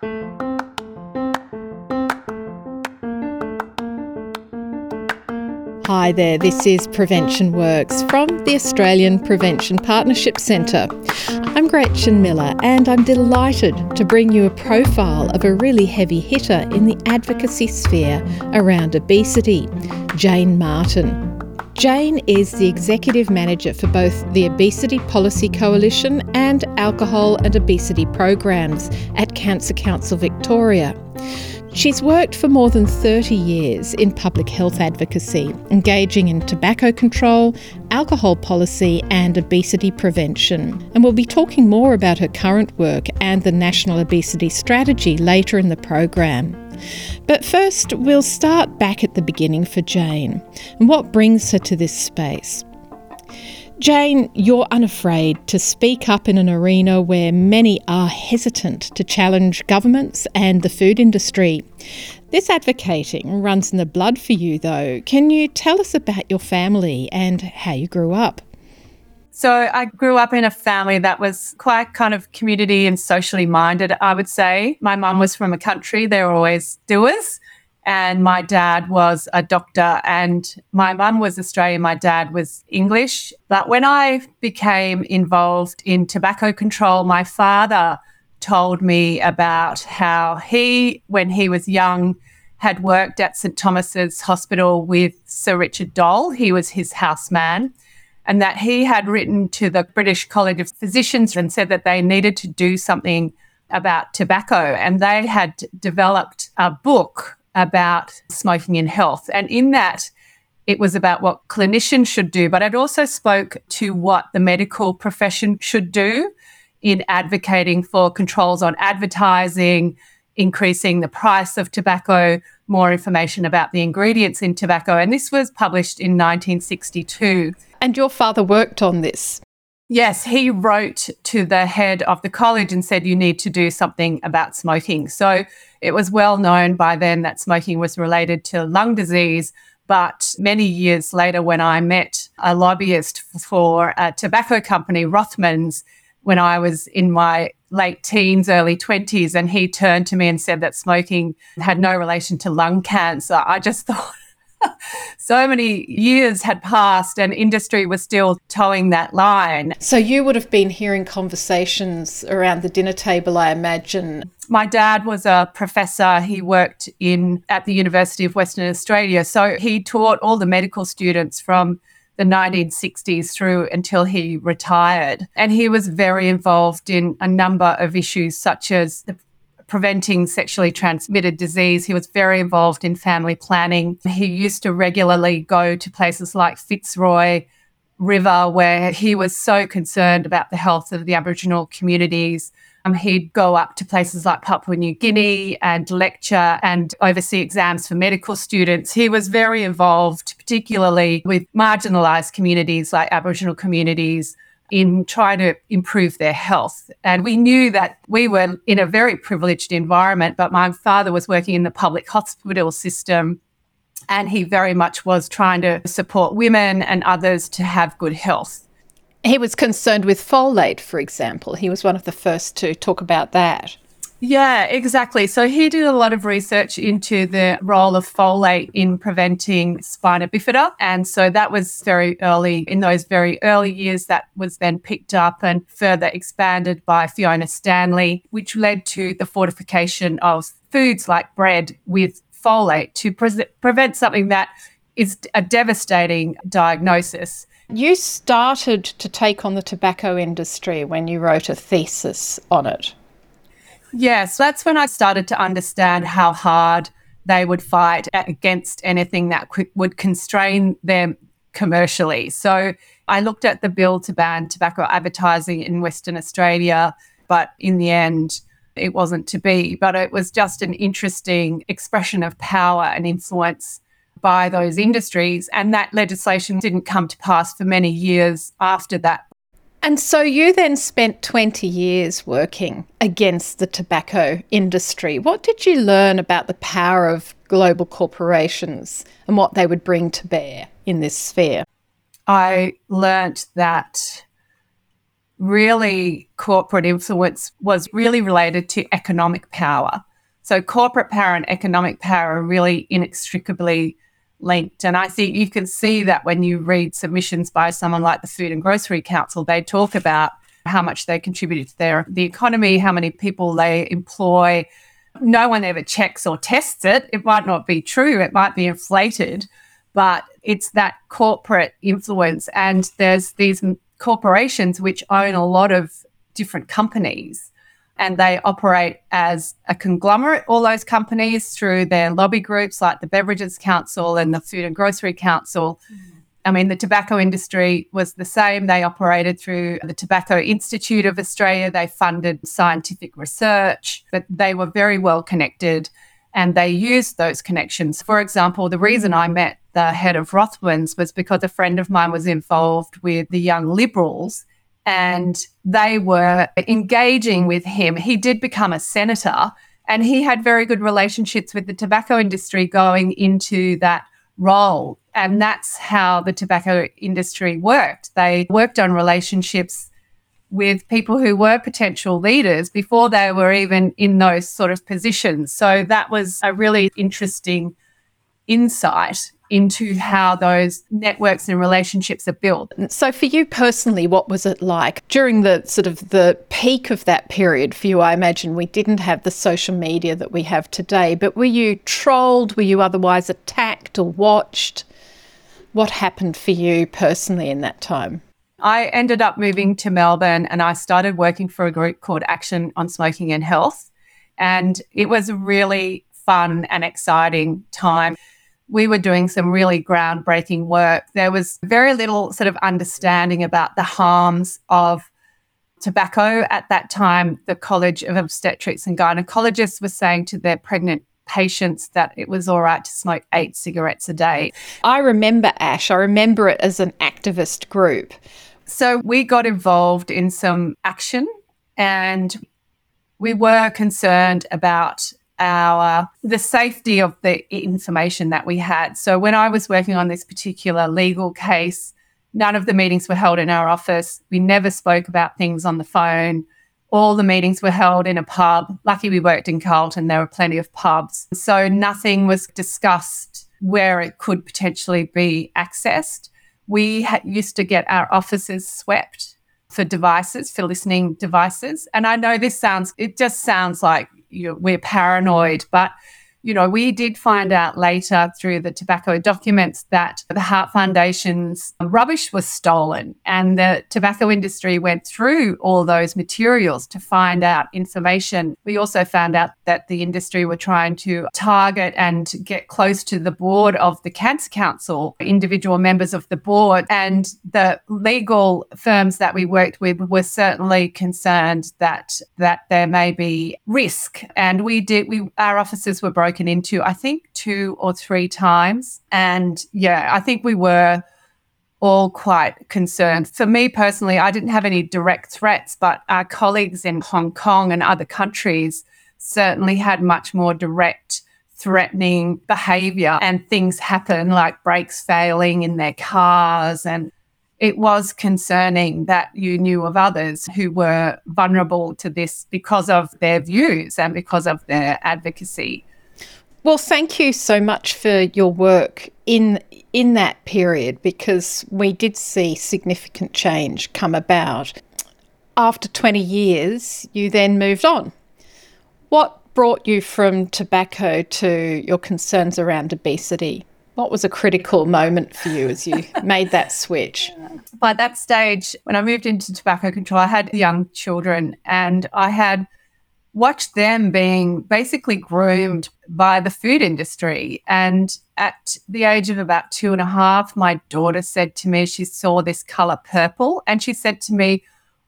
Hi there, this is Prevention Works from the Australian Prevention Partnership Centre. I'm Gretchen Miller and I'm delighted to bring you a profile of a really heavy hitter in the advocacy sphere around obesity, Jane Martin. Jane is the executive manager for both the Obesity Policy Coalition and Alcohol and Obesity Programs at Cancer Council Victoria. She's worked for more than 30 years in public health advocacy, engaging in tobacco control, alcohol policy, and obesity prevention. And we'll be talking more about her current work and the National Obesity Strategy later in the program. But first, we'll start back at the beginning for Jane and what brings her to this space. Jane, you're unafraid to speak up in an arena where many are hesitant to challenge governments and the food industry. This advocating runs in the blood for you, though. Can you tell us about your family and how you grew up? So, I grew up in a family that was quite kind of community and socially minded, I would say. My mum was from a country, they were always doers and my dad was a doctor and my mum was Australian, my dad was English. But when I became involved in tobacco control, my father told me about how he, when he was young, had worked at St Thomas's Hospital with Sir Richard Doll. He was his houseman. And that he had written to the British College of Physicians and said that they needed to do something about tobacco. And they had developed a book about smoking in health. And in that, it was about what clinicians should do, but it also spoke to what the medical profession should do in advocating for controls on advertising, increasing the price of tobacco, more information about the ingredients in tobacco. And this was published in 1962. And your father worked on this? Yes, he wrote to the head of the college and said, You need to do something about smoking. So it was well known by then that smoking was related to lung disease. But many years later, when I met a lobbyist for a tobacco company, Rothmans, when I was in my late teens, early 20s, and he turned to me and said that smoking had no relation to lung cancer, I just thought, so many years had passed and industry was still toeing that line. So you would have been hearing conversations around the dinner table, I imagine. My dad was a professor. He worked in at the University of Western Australia. So he taught all the medical students from the 1960s through until he retired. And he was very involved in a number of issues such as the preventing sexually transmitted disease. He was very involved in family planning. He used to regularly go to places like Fitzroy River, where he was so concerned about the health of the Aboriginal communities. Um, he'd go up to places like Papua New Guinea and lecture and oversee exams for medical students. He was very involved, particularly with marginalised communities like Aboriginal communities, in trying to improve their health. And we knew that we were in a very privileged environment, but my father was working in the public hospital system and he very much was trying to support women and others to have good health. He was concerned with folate, for example. He was one of the first to talk about that. Yeah, exactly. So he did a lot of research into the role of folate in preventing spina bifida. And so that was very early, in those very early years, that was then picked up and further expanded by Fiona Stanley, which led to the fortification of foods like bread with folate to pre- prevent something that is a devastating diagnosis. You started to take on the tobacco industry when you wrote a thesis on it. Yes, that's when I started to understand how hard they would fight against anything that would constrain them commercially. So I looked at the bill to ban tobacco advertising in Western Australia, but in the end, it wasn't to be. But it was just an interesting expression of power and influence by those industries. And that legislation didn't come to pass for many years after that and so you then spent 20 years working against the tobacco industry. What did you learn about the power of global corporations and what they would bring to bear in this sphere? I learnt that really corporate influence was really related to economic power. So corporate power and economic power are really inextricably linked. And I think you can see that when you read submissions by someone like the Food and Grocery Council, they talk about how much they contribute to their the economy, how many people they employ. No one ever checks or tests it. It might not be true, it might be inflated, but it's that corporate influence. And there's these corporations which own a lot of different companies and they operate as a conglomerate, all those companies through their lobby groups like the Beverages Council and the Food and Grocery Council. Mm. I mean, the tobacco industry was the same. They operated through the Tobacco Institute of Australia. They funded scientific research, but they were very well connected and they used those connections. For example, the reason I met the head of Rothmans was because a friend of mine was involved with the Young Liberals and they were engaging with him. He did become a senator and he had very good relationships with the tobacco industry going into that role. And that's how the tobacco industry worked. They worked on relationships with people who were potential leaders before they were even in those sort of positions. So that was a really interesting insight into how those networks and relationships are built. So for you personally, what was it like during the sort of the peak of that period for you? I imagine we didn't have the social media that we have today, but were you trolled? Were you otherwise attacked or watched? What happened for you personally in that time? I ended up moving to Melbourne and I started working for a group called Action on Smoking and Health. And it was a really fun and exciting time we were doing some really groundbreaking work. There was very little sort of understanding about the harms of tobacco at that time. The College of Obstetrics and Gynecologists was saying to their pregnant patients that it was all right to smoke eight cigarettes a day. I remember ASH, I remember it as an activist group. So we got involved in some action and we were concerned about our the safety of the information that we had. So when I was working on this particular legal case, none of the meetings were held in our office. We never spoke about things on the phone. All the meetings were held in a pub. Lucky we worked in Carlton, there were plenty of pubs. So nothing was discussed where it could potentially be accessed. We ha- used to get our offices swept for devices, for listening devices. And I know this sounds, it just sounds like you we're paranoid. But you know, we did find out later through the tobacco documents that the Heart Foundation's rubbish was stolen. And the tobacco industry went through all those materials to find out information. We also found out that the industry were trying to target and get close to the board of the Cancer Council, individual members of the board. And the legal firms that we worked with were certainly concerned that that there may be risk. And we did we our offices were broken broken into, I think, two or three times. And yeah, I think we were all quite concerned. For me personally, I didn't have any direct threats, but our colleagues in Hong Kong and other countries certainly had much more direct threatening behavior and things happen like brakes failing in their cars and it was concerning that you knew of others who were vulnerable to this because of their views and because of their advocacy. Well, thank you so much for your work in in that period because we did see significant change come about. After 20 years, you then moved on. What brought you from tobacco to your concerns around obesity? What was a critical moment for you as you made that switch? By that stage, when I moved into tobacco control, I had young children and I had watched them being basically groomed by the food industry. And at the age of about two and a half, my daughter said to me, she saw this color purple, and she said to me,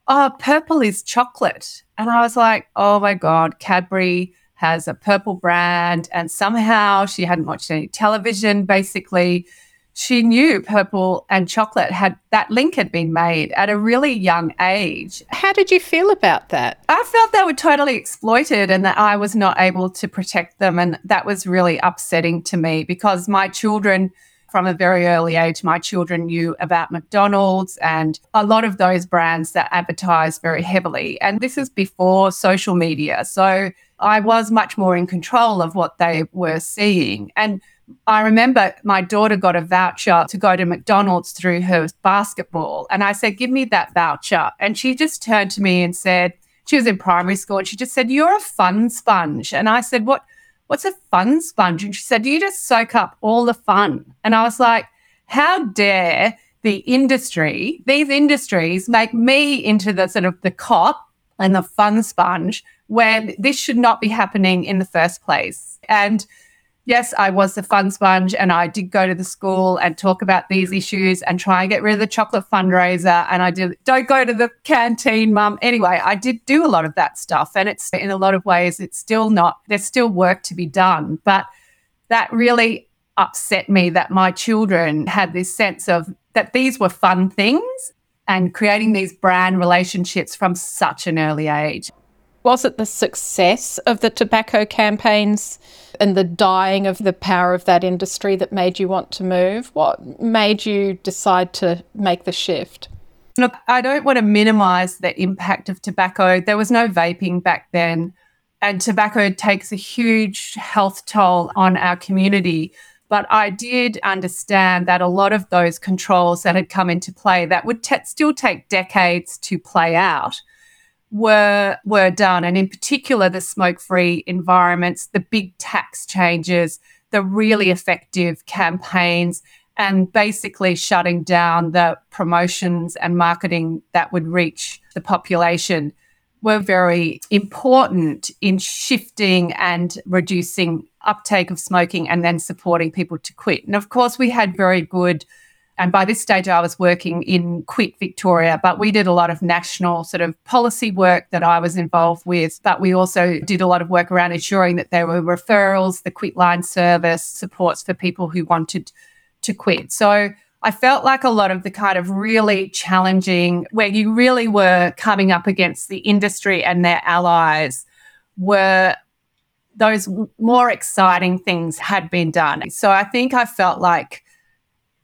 Oh, purple is chocolate. And I was like, Oh my God, Cadbury has a purple brand. And somehow she hadn't watched any television, basically she knew purple and chocolate had that link had been made at a really young age. How did you feel about that? I felt they were totally exploited and that I was not able to protect them. And that was really upsetting to me because my children from a very early age, my children knew about McDonald's and a lot of those brands that advertise very heavily. And this is before social media. So I was much more in control of what they were seeing. And I remember my daughter got a voucher to go to McDonald's through her basketball. And I said, Give me that voucher. And she just turned to me and said, She was in primary school and she just said, You're a fun sponge. And I said, What? What's a fun sponge? And she said, You just soak up all the fun. And I was like, How dare the industry, these industries make me into the sort of the cop and the fun sponge when this should not be happening in the first place. And yes, I was the fun sponge and I did go to the school and talk about these issues and try and get rid of the chocolate fundraiser. And I did, don't go to the canteen, mum. Anyway, I did do a lot of that stuff. And it's in a lot of ways, it's still not, there's still work to be done. But that really upset me that my children had this sense of that these were fun things and creating these brand relationships from such an early age. Was it the success of the tobacco campaigns and the dying of the power of that industry that made you want to move? What made you decide to make the shift? Look, I don't want to minimize the impact of tobacco. There was no vaping back then, and tobacco takes a huge health toll on our community. But I did understand that a lot of those controls that had come into play that would t- still take decades to play out were were done, and in particular the smoke-free environments, the big tax changes, the really effective campaigns, and basically shutting down the promotions and marketing that would reach the population were very important in shifting and reducing uptake of smoking and then supporting people to quit. And of course, we had very good and by this stage, I was working in Quit Victoria, but we did a lot of national sort of policy work that I was involved with. But we also did a lot of work around ensuring that there were referrals, the Quit Line service, supports for people who wanted to quit. So I felt like a lot of the kind of really challenging, where you really were coming up against the industry and their allies, were those more exciting things had been done. So I think I felt like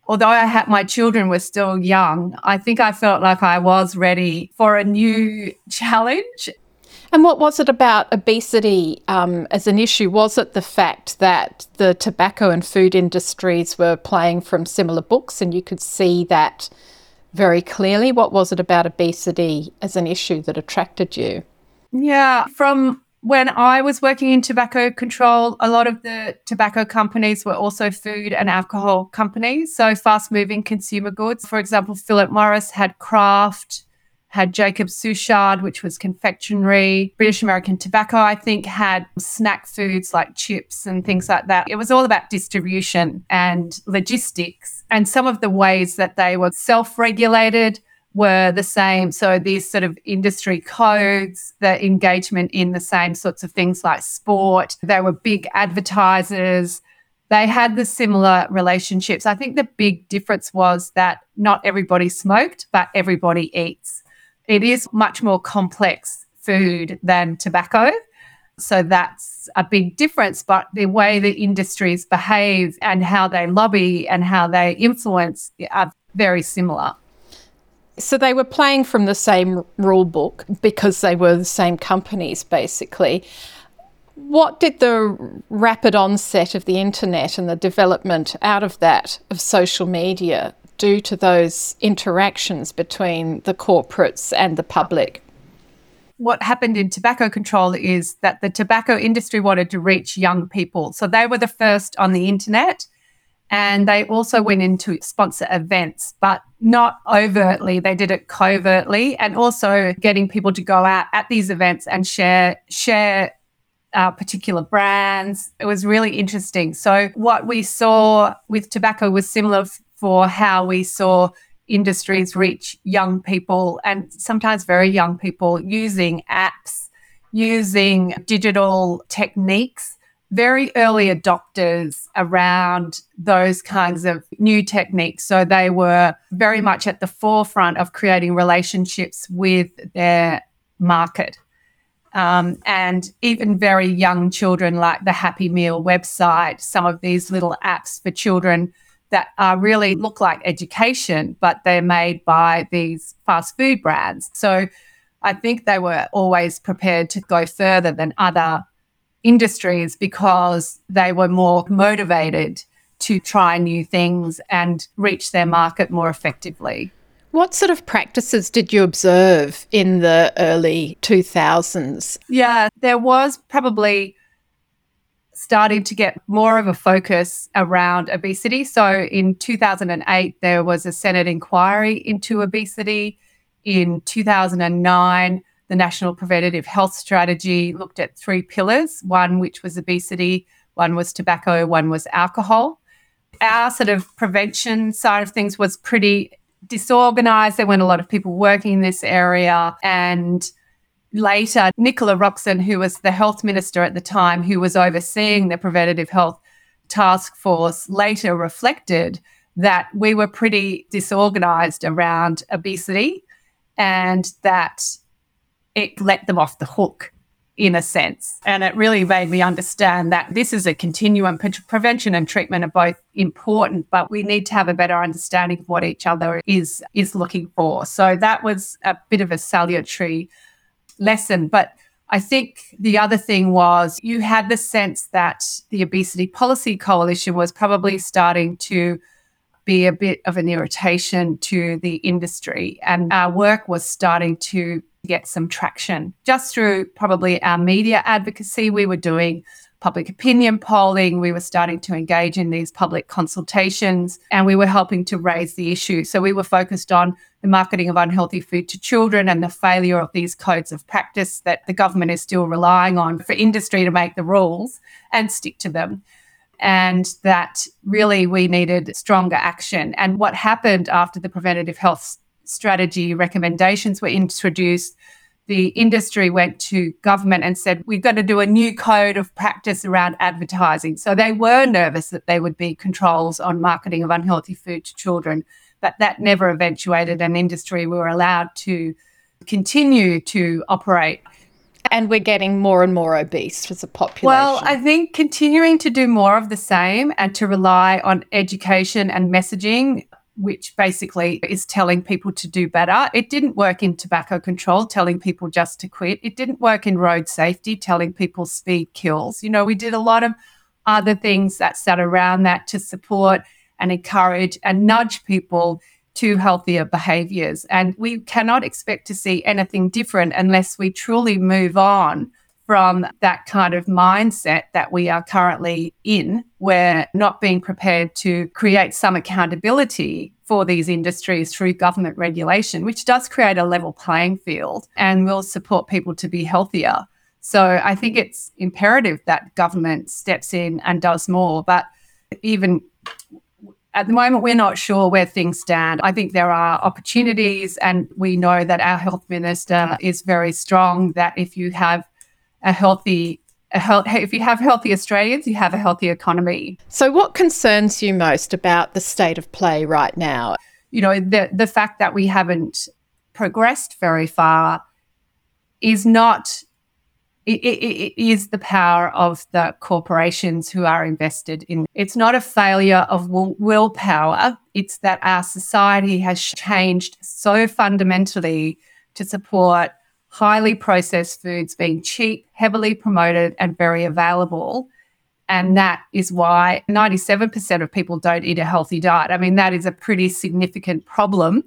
although I had my children were still young, I think I felt like I was ready for a new challenge. And what was it about obesity um, as an issue? Was it the fact that the tobacco and food industries were playing from similar books and you could see that very clearly? What was it about obesity as an issue that attracted you? Yeah, from when I was working in tobacco control, a lot of the tobacco companies were also food and alcohol companies. So fast moving consumer goods. For example, Philip Morris had Kraft, had Jacob Suchard, which was confectionery. British American Tobacco, I think, had snack foods like chips and things like that. It was all about distribution and logistics and some of the ways that they were self regulated were the same. So these sort of industry codes, the engagement in the same sorts of things like sport, they were big advertisers. They had the similar relationships. I think the big difference was that not everybody smoked, but everybody eats. It is much more complex food than tobacco. So that's a big difference. But the way the industries behave and how they lobby and how they influence are very similar. So they were playing from the same rule book because they were the same companies, basically. What did the rapid onset of the internet and the development out of that of social media do to those interactions between the corporates and the public? What happened in tobacco control is that the tobacco industry wanted to reach young people. So they were the first on the internet and they also went into sponsor events, but not overtly. They did it covertly and also getting people to go out at these events and share, share uh, particular brands. It was really interesting. So, what we saw with tobacco was similar f- for how we saw industries reach young people and sometimes very young people using apps, using digital techniques very early adopters around those kinds of new techniques. So they were very much at the forefront of creating relationships with their market. Um, and even very young children, like the Happy Meal website, some of these little apps for children that are really look like education, but they're made by these fast food brands. So I think they were always prepared to go further than other industries because they were more motivated to try new things and reach their market more effectively. What sort of practices did you observe in the early 2000s? Yeah, there was probably starting to get more of a focus around obesity. So in 2008, there was a Senate inquiry into obesity. In 2009, the National Preventative Health Strategy looked at three pillars one, which was obesity, one was tobacco, one was alcohol. Our sort of prevention side of things was pretty disorganized. There weren't a lot of people working in this area. And later, Nicola Roxon, who was the health minister at the time, who was overseeing the preventative health task force, later reflected that we were pretty disorganized around obesity and that it let them off the hook in a sense. And it really made me understand that this is a continuum. Pre- prevention and treatment are both important, but we need to have a better understanding of what each other is is looking for. So that was a bit of a salutary lesson. But I think the other thing was you had the sense that the Obesity Policy Coalition was probably starting to be a bit of an irritation to the industry. And our work was starting to get some traction just through probably our media advocacy. We were doing public opinion polling. We were starting to engage in these public consultations and we were helping to raise the issue. So we were focused on the marketing of unhealthy food to children and the failure of these codes of practice that the government is still relying on for industry to make the rules and stick to them. And that really we needed stronger action. And what happened after the preventative health strategy recommendations were introduced, the industry went to government and said, We've got to do a new code of practice around advertising. So they were nervous that there would be controls on marketing of unhealthy food to children, but that never eventuated and industry. Were allowed to continue to operate. And we're getting more and more obese as a population. Well, I think continuing to do more of the same and to rely on education and messaging which basically is telling people to do better. It didn't work in tobacco control, telling people just to quit. It didn't work in road safety, telling people speed kills. You know, we did a lot of other things that sat around that to support and encourage and nudge people to healthier behaviors. And we cannot expect to see anything different unless we truly move on from that kind of mindset that we are currently in, where not being prepared to create some accountability for these industries through government regulation, which does create a level playing field and will support people to be healthier. So I think it's imperative that government steps in and does more. But even at the moment, we're not sure where things stand. I think there are opportunities, and we know that our health minister is very strong that if you have a healthy a health, if you have healthy Australians, you have a healthy economy. So, what concerns you most about the state of play right now? You know, the the fact that we haven't progressed very far is not. It, it, it is the power of the corporations who are invested in. It's not a failure of will, willpower. It's that our society has changed so fundamentally to support highly processed foods being cheap, heavily promoted, and very available. And that is why 97% of people don't eat a healthy diet. I mean, that is a pretty significant problem,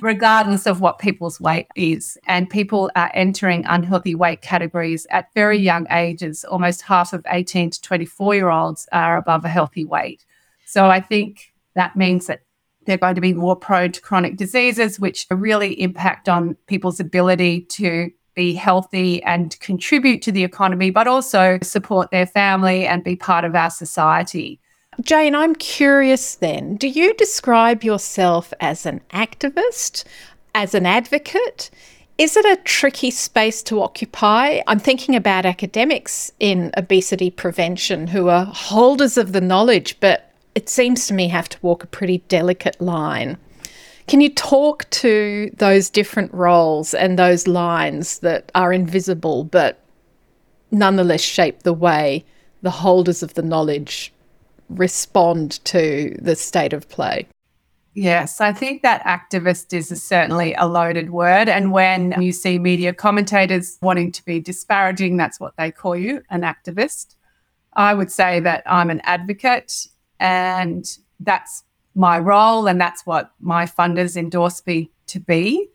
regardless of what people's weight is. And people are entering unhealthy weight categories at very young ages. Almost half of 18 to 24 year olds are above a healthy weight. So I think that means that they're going to be more prone to chronic diseases, which really impact on people's ability to be healthy and contribute to the economy, but also support their family and be part of our society. Jane, I'm curious then, do you describe yourself as an activist, as an advocate? Is it a tricky space to occupy? I'm thinking about academics in obesity prevention who are holders of the knowledge, but it seems to me have to walk a pretty delicate line. Can you talk to those different roles and those lines that are invisible but nonetheless shape the way the holders of the knowledge respond to the state of play? Yes, I think that activist is certainly a loaded word. And when you see media commentators wanting to be disparaging, that's what they call you, an activist. I would say that I'm an advocate and that's my role and that's what my funders endorse me to be.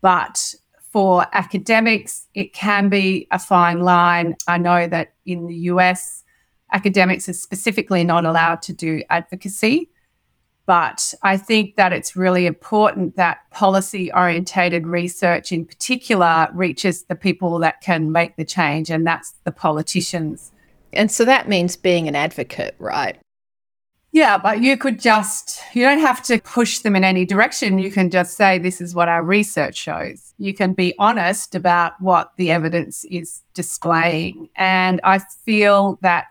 But for academics, it can be a fine line. I know that in the US, academics are specifically not allowed to do advocacy. But I think that it's really important that policy orientated research in particular reaches the people that can make the change, and that's the politicians. And so that means being an advocate, right? Yeah, but you could just, you don't have to push them in any direction. You can just say, this is what our research shows. You can be honest about what the evidence is displaying. And I feel that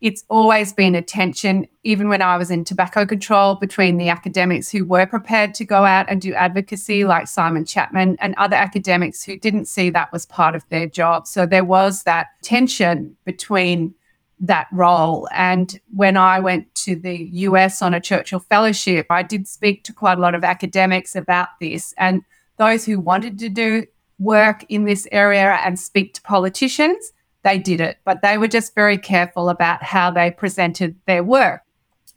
it's always been a tension, even when I was in tobacco control, between the academics who were prepared to go out and do advocacy, like Simon Chapman, and other academics who didn't see that was part of their job. So there was that tension between that role. And when I went to the US on a Churchill Fellowship, I did speak to quite a lot of academics about this. And those who wanted to do work in this area and speak to politicians, they did it, but they were just very careful about how they presented their work.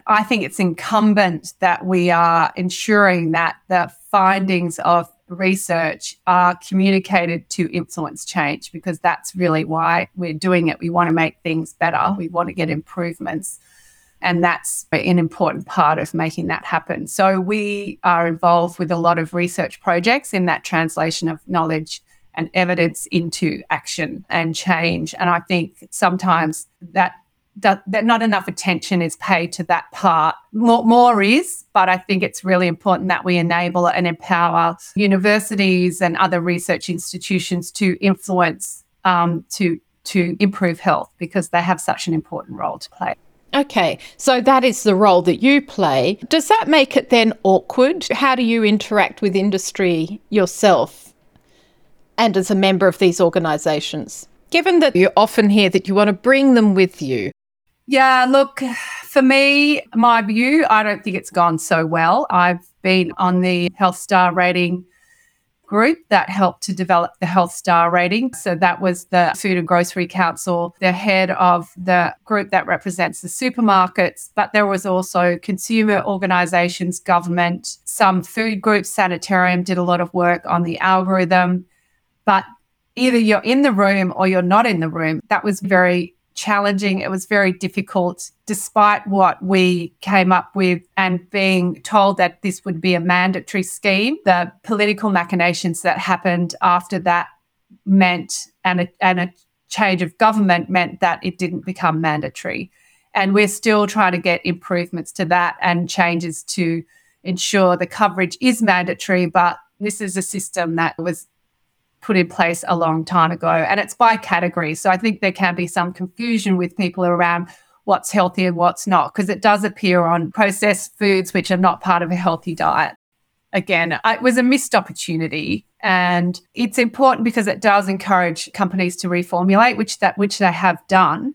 I think it's incumbent that we are ensuring that the findings of research are communicated to influence change because that's really why we're doing it. We want to make things better, we want to get improvements. And that's an important part of making that happen. So, we are involved with a lot of research projects in that translation of knowledge and evidence into action and change. And I think sometimes that that, not enough attention is paid to that part. More, more is, but I think it's really important that we enable and empower universities and other research institutions to influence um, to to improve health because they have such an important role to play. Okay, so that is the role that you play. Does that make it then awkward? How do you interact with industry yourself? And as a member of these organisations? Given that you often hear that you want to bring them with you. Yeah, look, for me, my view, I don't think it's gone so well. I've been on the Health Star rating group that helped to develop the Health Star rating. So that was the Food and Grocery Council, the head of the group that represents the supermarkets, but there was also consumer organizations, government, some food groups, Sanitarium did a lot of work on the algorithm. But either you're in the room or you're not in the room. That was mm-hmm. very challenging. It was very difficult, despite what we came up with and being told that this would be a mandatory scheme. The political machinations that happened after that meant, and a, and a change of government meant that it didn't become mandatory. And we're still trying to get improvements to that and changes to ensure the coverage is mandatory. But this is a system that was put in place a long time ago. And it's by category. So I think there can be some confusion with people around what's healthy and what's not, because it does appear on processed foods which are not part of a healthy diet. Again, it was a missed opportunity. And it's important because it does encourage companies to reformulate, which that which they have done.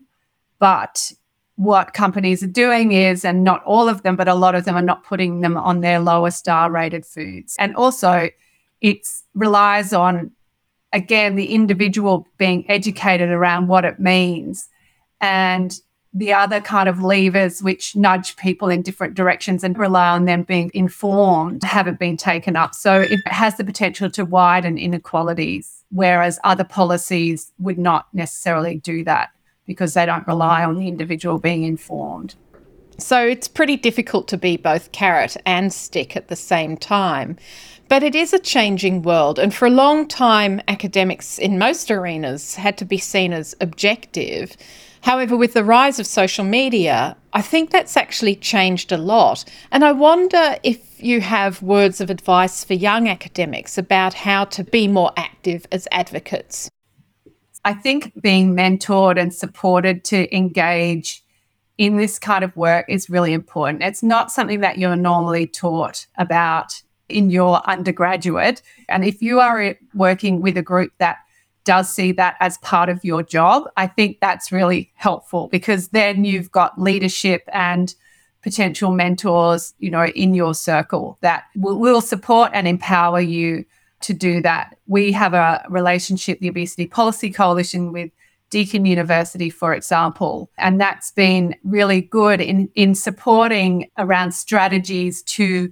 But what companies are doing is, and not all of them, but a lot of them are not putting them on their lower star rated foods. And also it relies on again, the individual being educated around what it means and the other kind of levers which nudge people in different directions and rely on them being informed haven't been taken up. So it has the potential to widen inequalities, whereas other policies would not necessarily do that because they don't rely on the individual being informed. So it's pretty difficult to be both carrot and stick at the same time. But it is a changing world, and for a long time, academics in most arenas had to be seen as objective. However, with the rise of social media, I think that's actually changed a lot. And I wonder if you have words of advice for young academics about how to be more active as advocates. I think being mentored and supported to engage in this kind of work is really important. It's not something that you're normally taught about in your undergraduate. And if you are eh, working with a group that does see that as part of your job, I think that's really helpful because then you've got leadership and potential mentors, you know, in your circle that will, will support and empower you to do that. We have a relationship, the Obesity Policy Coalition, with Deakin University, for example, and that's been really good in, in supporting around strategies to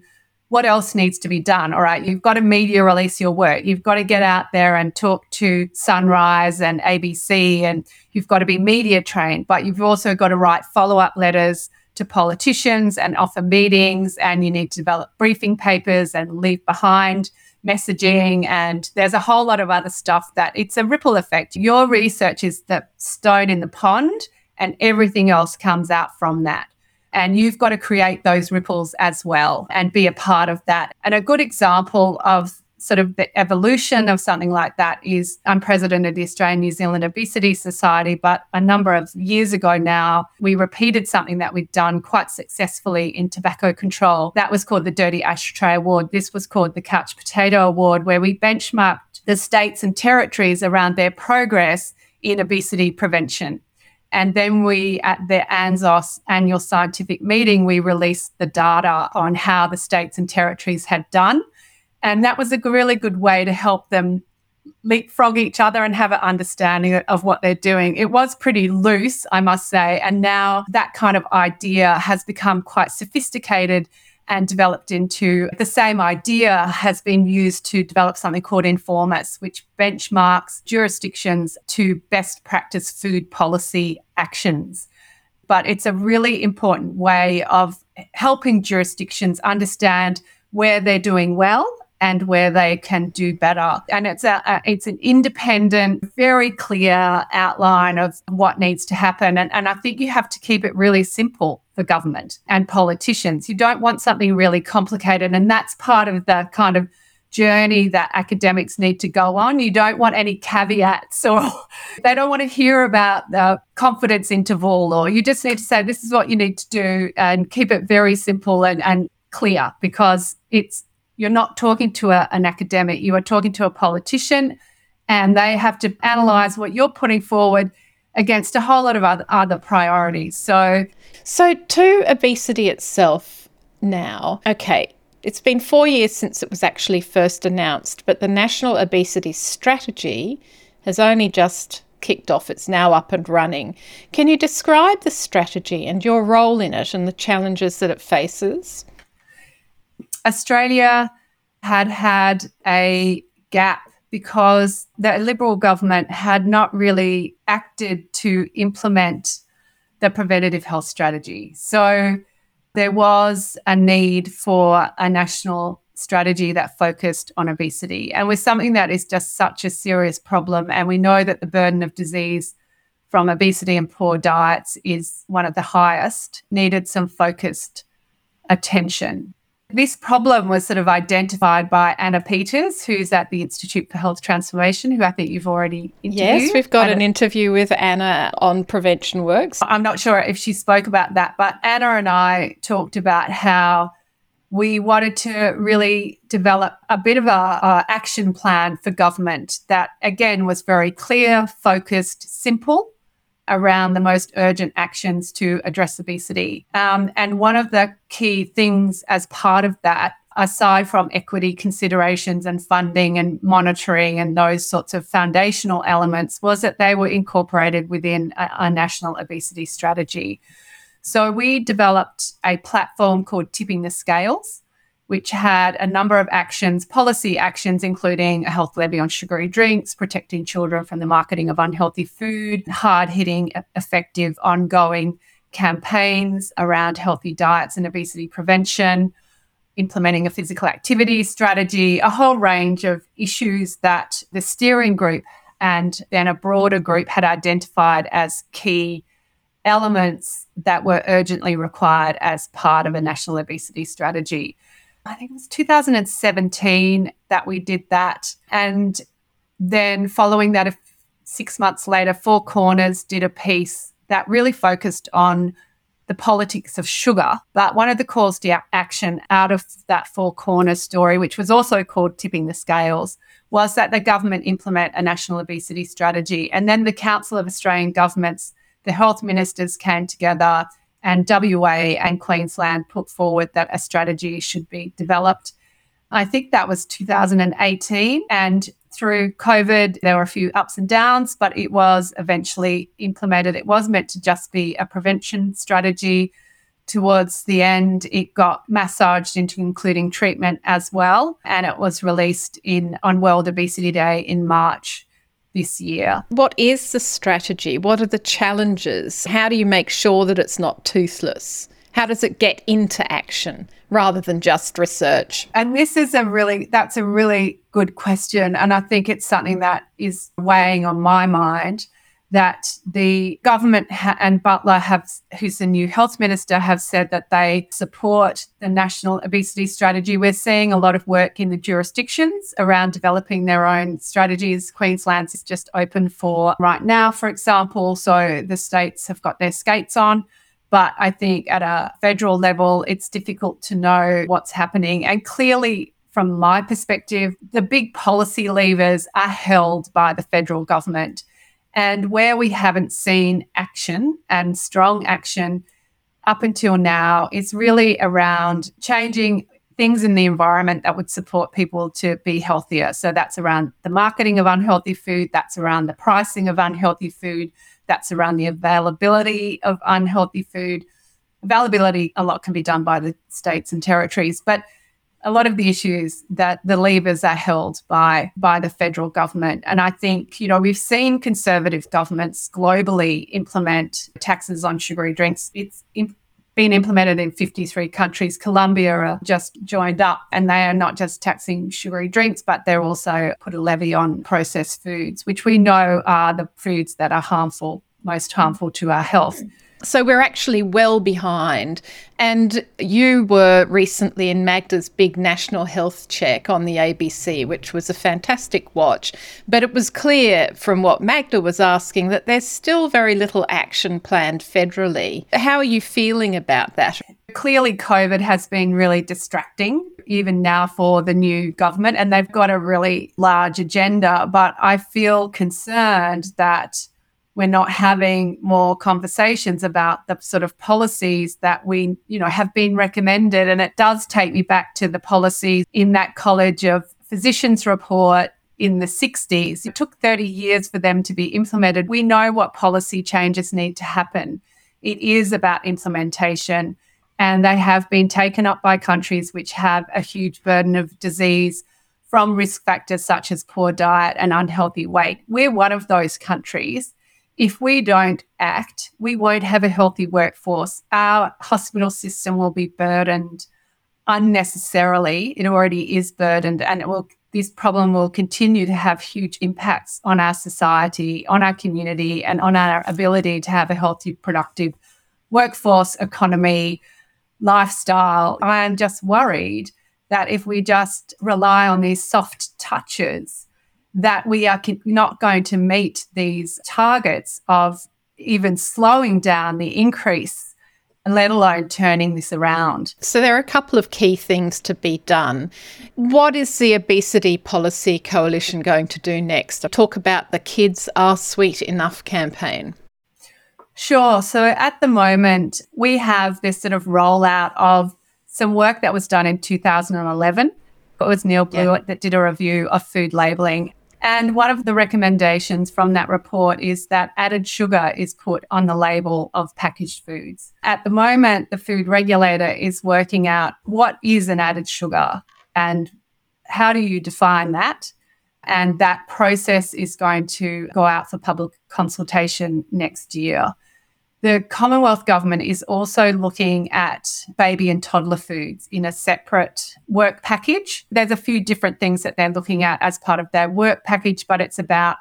what else needs to be done? All right, you've got to media release your work. You've got to get out there and talk to Sunrise and ABC, and you've got to be media trained, but you've also got to write follow up letters to politicians and offer meetings, and you need to develop briefing papers and leave behind messaging. And there's a whole lot of other stuff that it's a ripple effect. Your research is the stone in the pond, and everything else comes out from that. And you've got to create those ripples as well and be a part of that. And a good example of sort of the evolution of something like that is I'm president of the Australian New Zealand Obesity Society, but a number of years ago now, we repeated something that we'd done quite successfully in tobacco control. That was called the Dirty Ashtray Award. This was called the Couch Potato Award, where we benchmarked the states and territories around their progress in obesity prevention. And then we, at the ANZOS annual scientific meeting, we released the data on how the states and territories had done. And that was a really good way to help them leapfrog each other and have an understanding of what they're doing. It was pretty loose, I must say. And now that kind of idea has become quite sophisticated and developed into the same idea has been used to develop something called INFORMAS, which benchmarks jurisdictions to best practice food policy actions. But it's a really important way of helping jurisdictions understand where they're doing well and where they can do better. And it's a, it's an independent, very clear outline of what needs to happen. And, and I think you have to keep it really simple for government and politicians. You don't want something really complicated. And that's part of the kind of journey that academics need to go on. You don't want any caveats or they don't want to hear about the confidence interval or you just need to say this is what you need to do and keep it very simple and, and clear because it's you're not talking to a, an academic, you are talking to a politician, and they have to analyze what you're putting forward against a whole lot of other, other priorities. So, so to obesity itself now, okay, it's been four years since it was actually first announced, but the National Obesity Strategy has only just kicked off. It's now up and running. Can you describe the strategy and your role in it and the challenges that it faces? Australia had had a gap because the Liberal government had not really acted to implement the preventative health strategy. So there was a need for a national strategy that focused on obesity and with something that is just such a serious problem. And we know that the burden of disease from obesity and poor diets is one of the highest, needed some focused attention. This problem was sort of identified by Anna Peeters, who's at the Institute for Health Transformation, who I think you've already interviewed. Yes, we've got Anna. an interview with Anna on Prevention Works. I'm not sure if she spoke about that, but Anna and I talked about how we wanted to really develop a bit of a, a action plan for government that, again, was very clear, focused, simple around the most urgent actions to address obesity. Um, and one of the key things as part of that, aside from equity considerations and funding and monitoring and those sorts of foundational elements, was that they were incorporated within a, a national obesity strategy. So we developed a platform called Tipping the Scales which had a number of actions, policy actions, including a health levy on sugary drinks, protecting children from the marketing of unhealthy food, hard hitting, effective, ongoing campaigns around healthy diets and obesity prevention, implementing a physical activity strategy, a whole range of issues that the steering group and then a broader group had identified as key elements that were urgently required as part of a national obesity strategy. I think it was 2017 that we did that. And then following that, six months later, Four Corners did a piece that really focused on the politics of sugar. But one of the calls to action out of that Four Corners story, which was also called Tipping the Scales, was that the government implement a national obesity strategy. And then the Council of Australian Governments, the health ministers came together and WA and Queensland put forward that a strategy should be developed. I think that was 2018. And through COVID, there were a few ups and downs, but it was eventually implemented. It was meant to just be a prevention strategy. Towards the end, it got massaged into including treatment as well, and it was released in on World Obesity Day in March this year. What is the strategy? What are the challenges? How do you make sure that it's not toothless? How does it get into action rather than just research? And this is a really, that's a really good question. And I think it's something that is weighing on my mind that the government ha- and Butler have, who's the new health minister, have said that they support the national obesity strategy. We're seeing a lot of work in the jurisdictions around developing their own strategies. Queensland's is just open for right now, for example. So the states have got their skates on. But I think at a federal level, it's difficult to know what's happening. And clearly, from my perspective, the big policy levers are held by the federal government. And where we haven't seen action and strong action up until now is really around changing things in the environment that would support people to be healthier. So that's around the marketing of unhealthy food, that's around the pricing of unhealthy food, that's around the availability of unhealthy food. Availability, a lot can be done by the states and territories, but a lot of the issues that the levers are held by by the federal government and i think you know we've seen conservative governments globally implement taxes on sugary drinks it's in, been implemented in 53 countries. Colombia just joined up and they are not just taxing sugary drinks, but they're also put a levy on processed foods, which we know are the foods that are harmful, most harmful to our health. So we're actually well behind. And you were recently in Magda's big national health check on the ABC, which was a fantastic watch. But it was clear from what Magda was asking that there's still very little action planned federally. How are you feeling about that? Clearly, COVID has been really distracting, even now for the new government, and they've got a really large agenda. But I feel concerned that we're not having more conversations about the sort of policies that we, you know, have been recommended. And it does take me back to the policies in that College of Physicians report in the 60s. It took 30 years for them to be implemented. We know what policy changes need to happen. It is about implementation, and they have been taken up by countries which have a huge burden of disease from risk factors such as poor diet and unhealthy weight. We're one of those countries if we don't act, we won't have a healthy workforce. Our hospital system will be burdened unnecessarily. It already is burdened, and it will. This problem will continue to have huge impacts on our society, on our community, and on our ability to have a healthy, productive workforce, economy, lifestyle. I am just worried that if we just rely on these soft touches, that we are not going to meet these targets of even slowing down the increase, let alone turning this around. So, there are a couple of key things to be done. What is the Obesity Policy Coalition going to do next? Talk about the Kids Are Sweet Enough campaign. Sure. So, at the moment, we have this sort of rollout of some work that was done in 2011. It was Neil Blewett yeah. that did a review of food labeling and one of the recommendations from that report is that added sugar is put on the label of packaged foods. At the moment, the food regulator is working out what is an added sugar and how do you define that? And that process is going to go out for public consultation next year. The Commonwealth Government is also looking at baby and toddler foods in a separate work package. There's a few different things that they're looking at as part of their work package, but it's about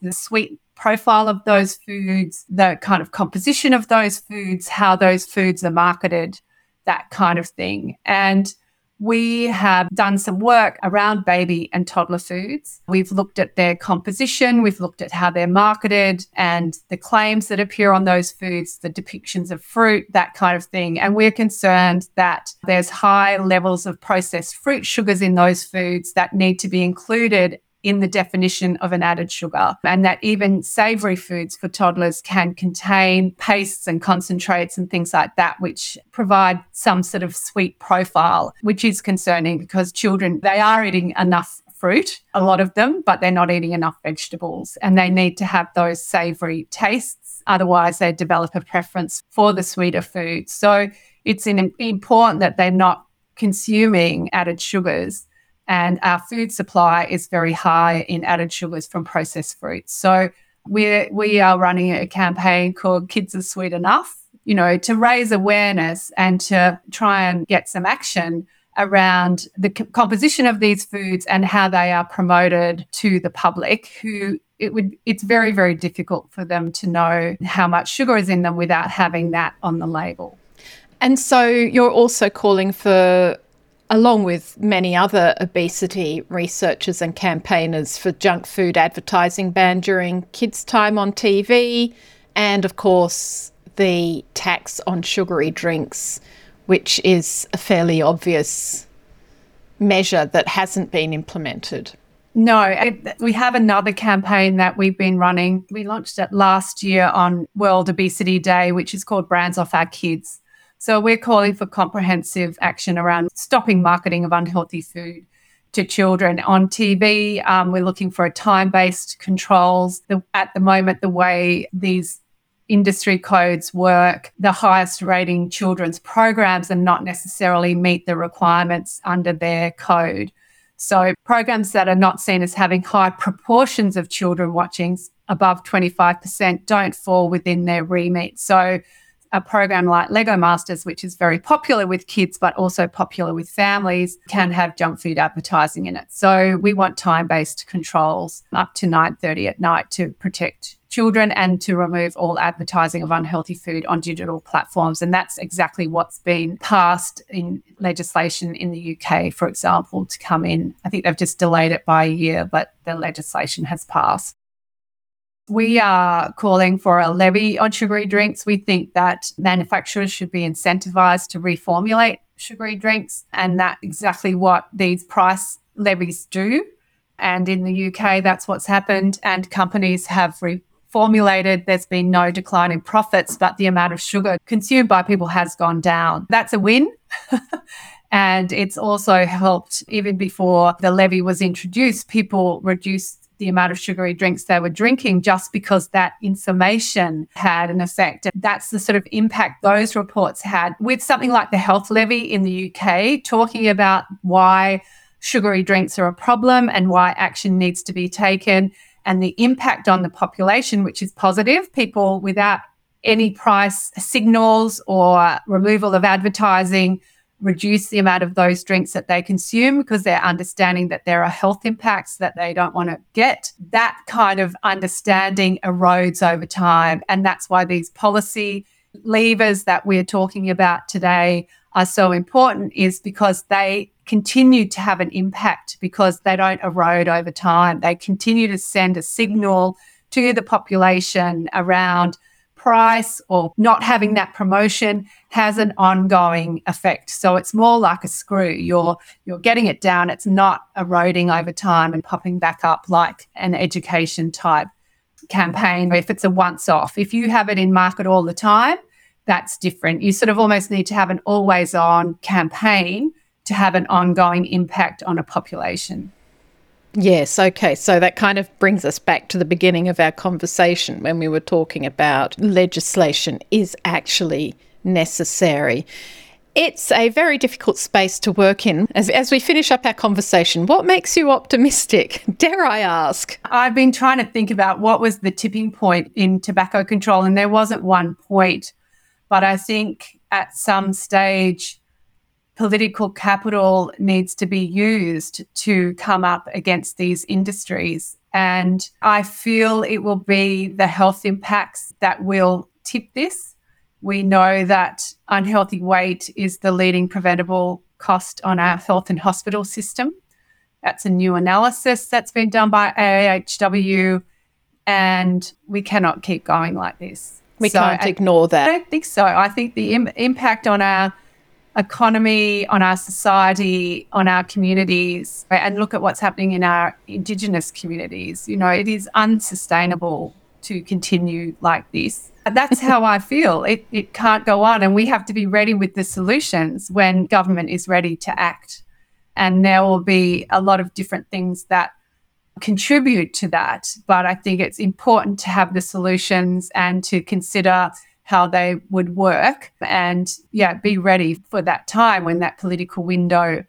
the sweet profile of those foods, the kind of composition of those foods, how those foods are marketed, that kind of thing. And we have done some work around baby and toddler foods. We've looked at their composition, we've looked at how they're marketed and the claims that appear on those foods, the depictions of fruit, that kind of thing. And we're concerned that there's high levels of processed fruit sugars in those foods that need to be included in the definition of an added sugar, and that even savory foods for toddlers can contain pastes and concentrates and things like that, which provide some sort of sweet profile, which is concerning because children, they are eating enough fruit, a lot of them, but they're not eating enough vegetables and they need to have those savory tastes. Otherwise, they develop a preference for the sweeter foods. So it's important that they're not consuming added sugars and our food supply is very high in added sugars from processed fruits. So we we are running a campaign called Kids Are Sweet Enough, you know, to raise awareness and to try and get some action around the composition of these foods and how they are promoted to the public who it would it's very very difficult for them to know how much sugar is in them without having that on the label. And so you're also calling for along with many other obesity researchers and campaigners for junk food advertising ban during kids' time on TV, and of course, the tax on sugary drinks, which is a fairly obvious measure that hasn't been implemented. No, we have another campaign that we've been running. We launched it last year on World Obesity Day, which is called Brands Off Our Kids. So we're calling for comprehensive action around stopping marketing of unhealthy food to children on TV. Um, we're looking for a time based controls. The, at the moment, the way these industry codes work, the highest rating children's programs and not necessarily meet the requirements under their code. So, programs that are not seen as having high proportions of children watching above 25% don't fall within their remit. So, a program like Lego Masters, which is very popular with kids, but also popular with families, can have junk food advertising in it. So we want time-based controls up to 9.30 at night to protect children and to remove all advertising of unhealthy food on digital platforms. And that's exactly what's been passed in legislation in the UK, for example, to come in. I think they've just delayed it by a year, but the legislation has passed. We are calling for a levy on sugary drinks. We think that manufacturers should be incentivized to reformulate sugary drinks, and that's exactly what these price levies do. And in the UK, that's what's happened. And companies have reformulated. There's been no decline in profits, but the amount of sugar consumed by people has gone down. That's a win. and it's also helped, even before the levy was introduced, people reduced the amount of sugary drinks they were drinking just because that information had an effect. That's the sort of impact those reports had with something like the health levy in the UK, talking about why sugary drinks are a problem and why action needs to be taken and the impact on the population, which is positive. People without any price signals or removal of advertising reduce the amount of those drinks that they consume because they're understanding that there are health impacts that they don't want to get. That kind of understanding erodes over time. And that's why these policy levers that we're talking about today are so important, is because they continue to have an impact because they don't erode over time. They continue to send a signal to the population around price or not having that promotion has an ongoing effect. So it's more like a screw. You're you're getting it down. It's not eroding over time and popping back up like an education type campaign. If it's a once off, if you have it in market all the time, that's different. You sort of almost need to have an always on campaign to have an ongoing impact on a population. Yes, okay. So that kind of brings us back to the beginning of our conversation when we were talking about legislation is actually necessary. It's a very difficult space to work in. As, as we finish up our conversation, what makes you optimistic? Dare I ask? I've been trying to think about what was the tipping point in tobacco control, and there wasn't one point. But I think at some stage, political capital needs to be used to come up against these industries. And I feel it will be the health impacts that will tip this. We know that unhealthy weight is the leading preventable cost on our health and hospital system. That's a new analysis that's been done by AHW, and we cannot keep going like this. We so can't ignore that. I don't think so. I think the Im- impact on our economy, on our society, on our communities, and look at what's happening in our Indigenous communities. You know, it is unsustainable to continue like this. That's how I feel. It, it can't go on. And we have to be ready with the solutions when government is ready to act. And there will be a lot of different things that contribute to that. But I think it's important to have the solutions and to consider how they would work and yeah be ready for that time when that political window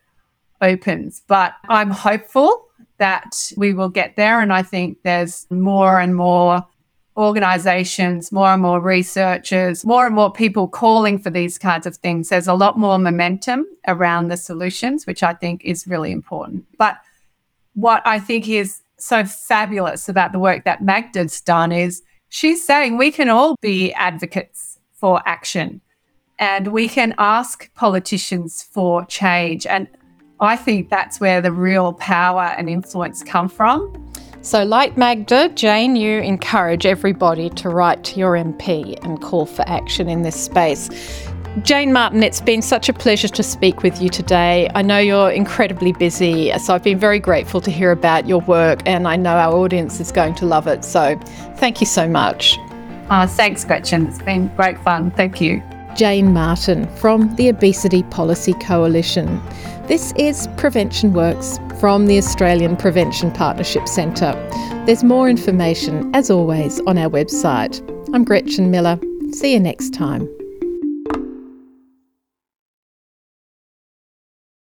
opens. But i'm hopeful that we will get there and i think there's more and more organizations more and more researchers more and more people calling for these kinds of things. There's a lot more momentum around the solutions which i think is really important. But what i think is so fabulous about the work that magda's done is she's saying we can all be advocates for action and we can ask politicians for change. And I think that's where the real power and influence come from. So, like Magda, Jane, you encourage everybody to write to your MP and call for action in this space. Jane Martin, it's been such a pleasure to speak with you today. I know you're incredibly busy, so I've been very grateful to hear about your work, and I know our audience is going to love it. So thank you so much. Uh, thanks, Gretchen. It's been great fun. Thank you. Jane Martin from the Obesity Policy Coalition. This is Prevention Works from the Australian Prevention Partnership Centre. There's more information, as always, on our website. I'm Gretchen Miller. See you next time.